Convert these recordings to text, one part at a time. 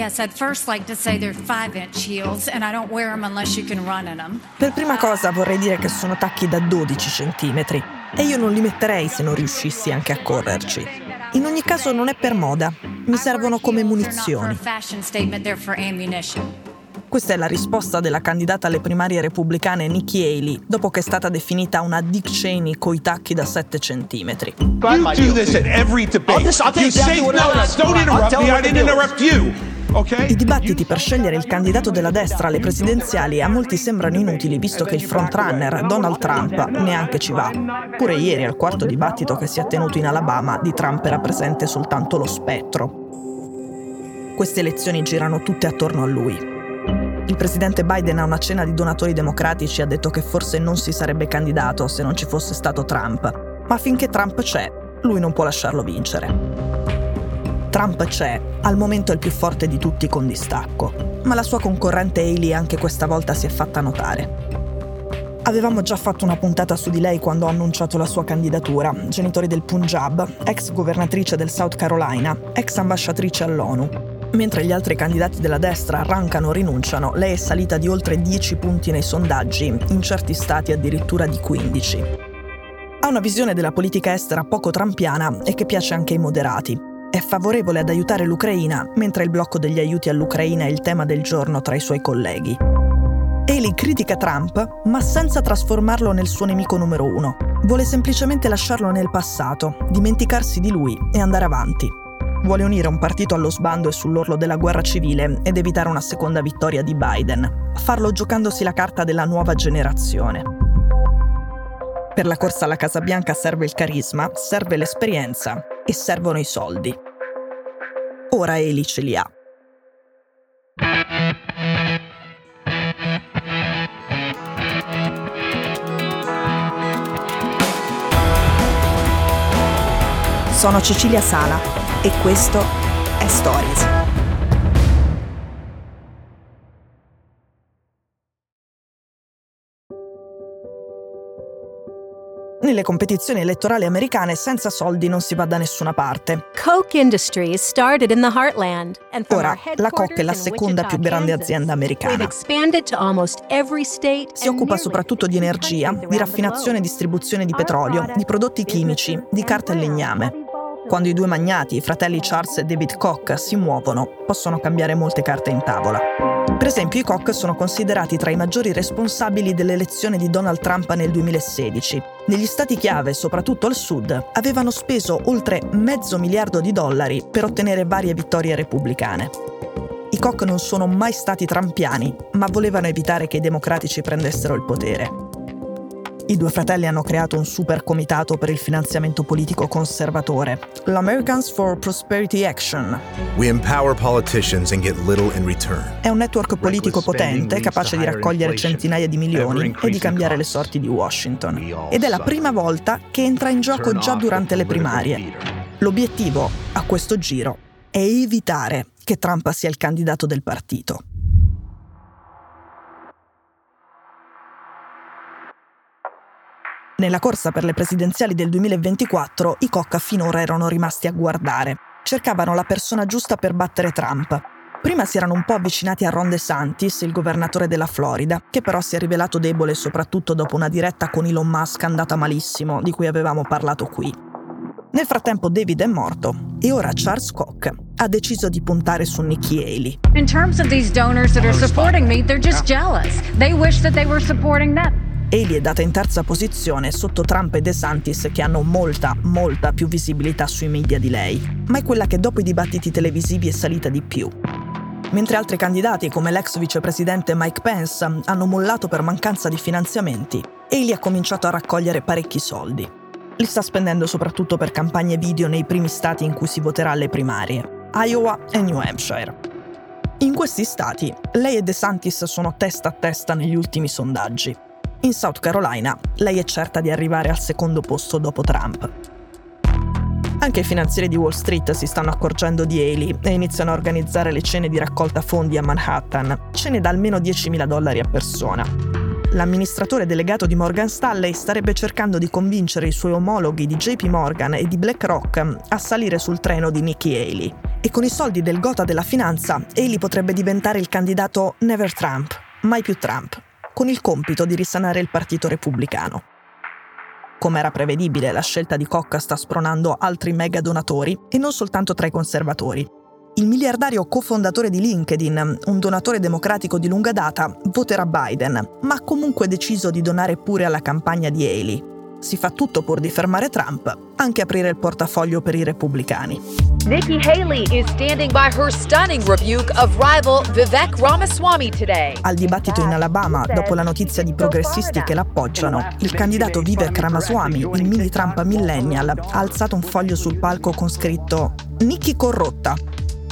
Yes, I'd first like to say they're 5-inch heels and I don't wear them unless you can run in them. Per prima cosa vorrei dire che sono tacchi da 12 centimetri e io non li metterei se non riuscissi anche a correrci. In ogni caso non è per moda, mi servono come munizioni. Questa è la risposta della candidata alle primarie repubblicane Nikki Haley, dopo che è stata definita una Dick Cheney coi tacchi da 7 centimetri. I dibattiti per scegliere il candidato della destra alle presidenziali a molti sembrano inutili visto che il frontrunner Donald Trump neanche ci va. Pure ieri al quarto dibattito che si è tenuto in Alabama di Trump era presente soltanto lo spettro. Queste elezioni girano tutte attorno a lui. Il presidente Biden a una cena di donatori democratici ha detto che forse non si sarebbe candidato se non ci fosse stato Trump, ma finché Trump c'è, lui non può lasciarlo vincere. Trump c'è, al momento è il più forte di tutti con distacco, ma la sua concorrente Haley anche questa volta si è fatta notare. Avevamo già fatto una puntata su di lei quando ha annunciato la sua candidatura, genitori del Punjab, ex governatrice del South Carolina, ex ambasciatrice all'ONU. Mentre gli altri candidati della destra arrancano o rinunciano, lei è salita di oltre 10 punti nei sondaggi, in certi stati addirittura di 15. Ha una visione della politica estera poco trampiana e che piace anche ai moderati. È favorevole ad aiutare l'Ucraina, mentre il blocco degli aiuti all'Ucraina è il tema del giorno tra i suoi colleghi. Haley critica Trump, ma senza trasformarlo nel suo nemico numero uno. Vuole semplicemente lasciarlo nel passato, dimenticarsi di lui e andare avanti. Vuole unire un partito allo sbando e sull'orlo della guerra civile ed evitare una seconda vittoria di Biden, farlo giocandosi la carta della nuova generazione. Per la corsa alla Casa Bianca serve il carisma, serve l'esperienza e servono i soldi. Ora Eli ce li ha. Sono Cecilia Sala e questo è Stories. Nelle competizioni elettorali americane senza soldi non si va da nessuna parte. Coke Industries started in the heartland and Ora, la Coke è la seconda più grande azienda americana. Si occupa soprattutto di energia, di raffinazione e distribuzione di petrolio, di prodotti chimici, di carta e legname. Quando i due magnati, i fratelli Charles e David Koch, si muovono, possono cambiare molte carte in tavola. Per esempio, i Koch sono considerati tra i maggiori responsabili dell'elezione di Donald Trump nel 2016. Negli stati chiave, soprattutto al sud, avevano speso oltre mezzo miliardo di dollari per ottenere varie vittorie repubblicane. I Koch non sono mai stati trampiani, ma volevano evitare che i democratici prendessero il potere. I due fratelli hanno creato un super comitato per il finanziamento politico conservatore, l'Americans for Prosperity Action. We empower politicians and get little in return. È un network politico potente, capace di raccogliere centinaia di milioni e di cambiare le sorti di Washington. Ed è la prima volta che entra in gioco già durante le primarie. L'obiettivo, a questo giro, è evitare che Trump sia il candidato del partito. Nella corsa per le presidenziali del 2024 i Cocca finora erano rimasti a guardare. Cercavano la persona giusta per battere Trump. Prima si erano un po' avvicinati a Ron DeSantis, il governatore della Florida, che però si è rivelato debole soprattutto dopo una diretta con Elon Musk andata malissimo, di cui avevamo parlato qui. Nel frattempo David è morto e ora Charles Koch ha deciso di puntare su Nikki Haley. In terms of these donors that are supporting me, they're just jealous. They wish that they were supporting them. Haley è data in terza posizione sotto Trump e DeSantis che hanno molta, molta più visibilità sui media di lei, ma è quella che dopo i dibattiti televisivi è salita di più. Mentre altri candidati come l'ex vicepresidente Mike Pence hanno mollato per mancanza di finanziamenti, Haley ha cominciato a raccogliere parecchi soldi. Li sta spendendo soprattutto per campagne video nei primi stati in cui si voterà alle primarie, Iowa e New Hampshire. In questi stati, lei e DeSantis sono testa a testa negli ultimi sondaggi, in South Carolina lei è certa di arrivare al secondo posto dopo Trump. Anche i finanzieri di Wall Street si stanno accorgendo di Haley e iniziano a organizzare le cene di raccolta fondi a Manhattan, cene da almeno 10.000 dollari a persona. L'amministratore delegato di Morgan Stanley starebbe cercando di convincere i suoi omologhi di JP Morgan e di BlackRock a salire sul treno di Nikki Haley E con i soldi del gota della finanza, Haley potrebbe diventare il candidato Never Trump, mai più Trump, con il compito di risanare il Partito Repubblicano. Come era prevedibile, la scelta di Cocca sta spronando altri mega donatori e non soltanto tra i conservatori. Il miliardario cofondatore di LinkedIn, un donatore democratico di lunga data, voterà Biden, ma ha comunque deciso di donare pure alla campagna di Haley, si fa tutto pur di fermare Trump, anche aprire il portafoglio per i repubblicani. Nikki Haley is standing by her stunning rebuke of rival Vivek Ramaswamy today. Al dibattito in Alabama, dopo la notizia di progressisti che l'appoggiano, il candidato Vivek Ramaswamy, il mini Trump millennial, ha alzato un foglio sul palco con scritto Nikki corrotta.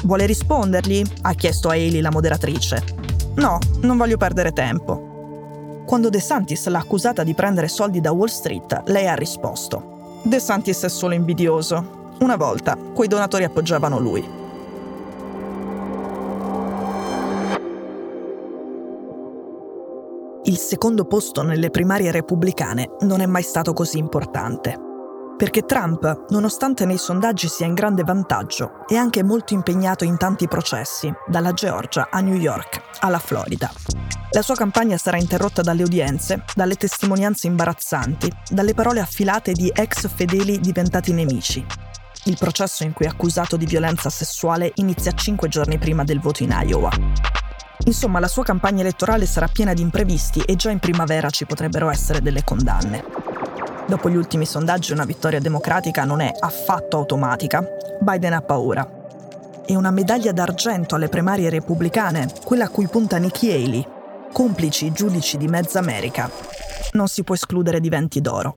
Vuole rispondergli? ha chiesto a Haley la moderatrice. No, non voglio perdere tempo. Quando De Santis l'ha accusata di prendere soldi da Wall Street, lei ha risposto: De Santis è solo invidioso. Una volta quei donatori appoggiavano lui. Il secondo posto nelle primarie repubblicane non è mai stato così importante perché Trump, nonostante nei sondaggi sia in grande vantaggio, è anche molto impegnato in tanti processi, dalla Georgia a New York alla Florida. La sua campagna sarà interrotta dalle udienze, dalle testimonianze imbarazzanti, dalle parole affilate di ex fedeli diventati nemici. Il processo in cui è accusato di violenza sessuale inizia cinque giorni prima del voto in Iowa. Insomma, la sua campagna elettorale sarà piena di imprevisti e già in primavera ci potrebbero essere delle condanne. Dopo gli ultimi sondaggi una vittoria democratica non è affatto automatica. Biden ha paura. E una medaglia d'argento alle primarie repubblicane, quella a cui punta Nikki Haley, complici i giudici di mezza America, non si può escludere diventi d'oro.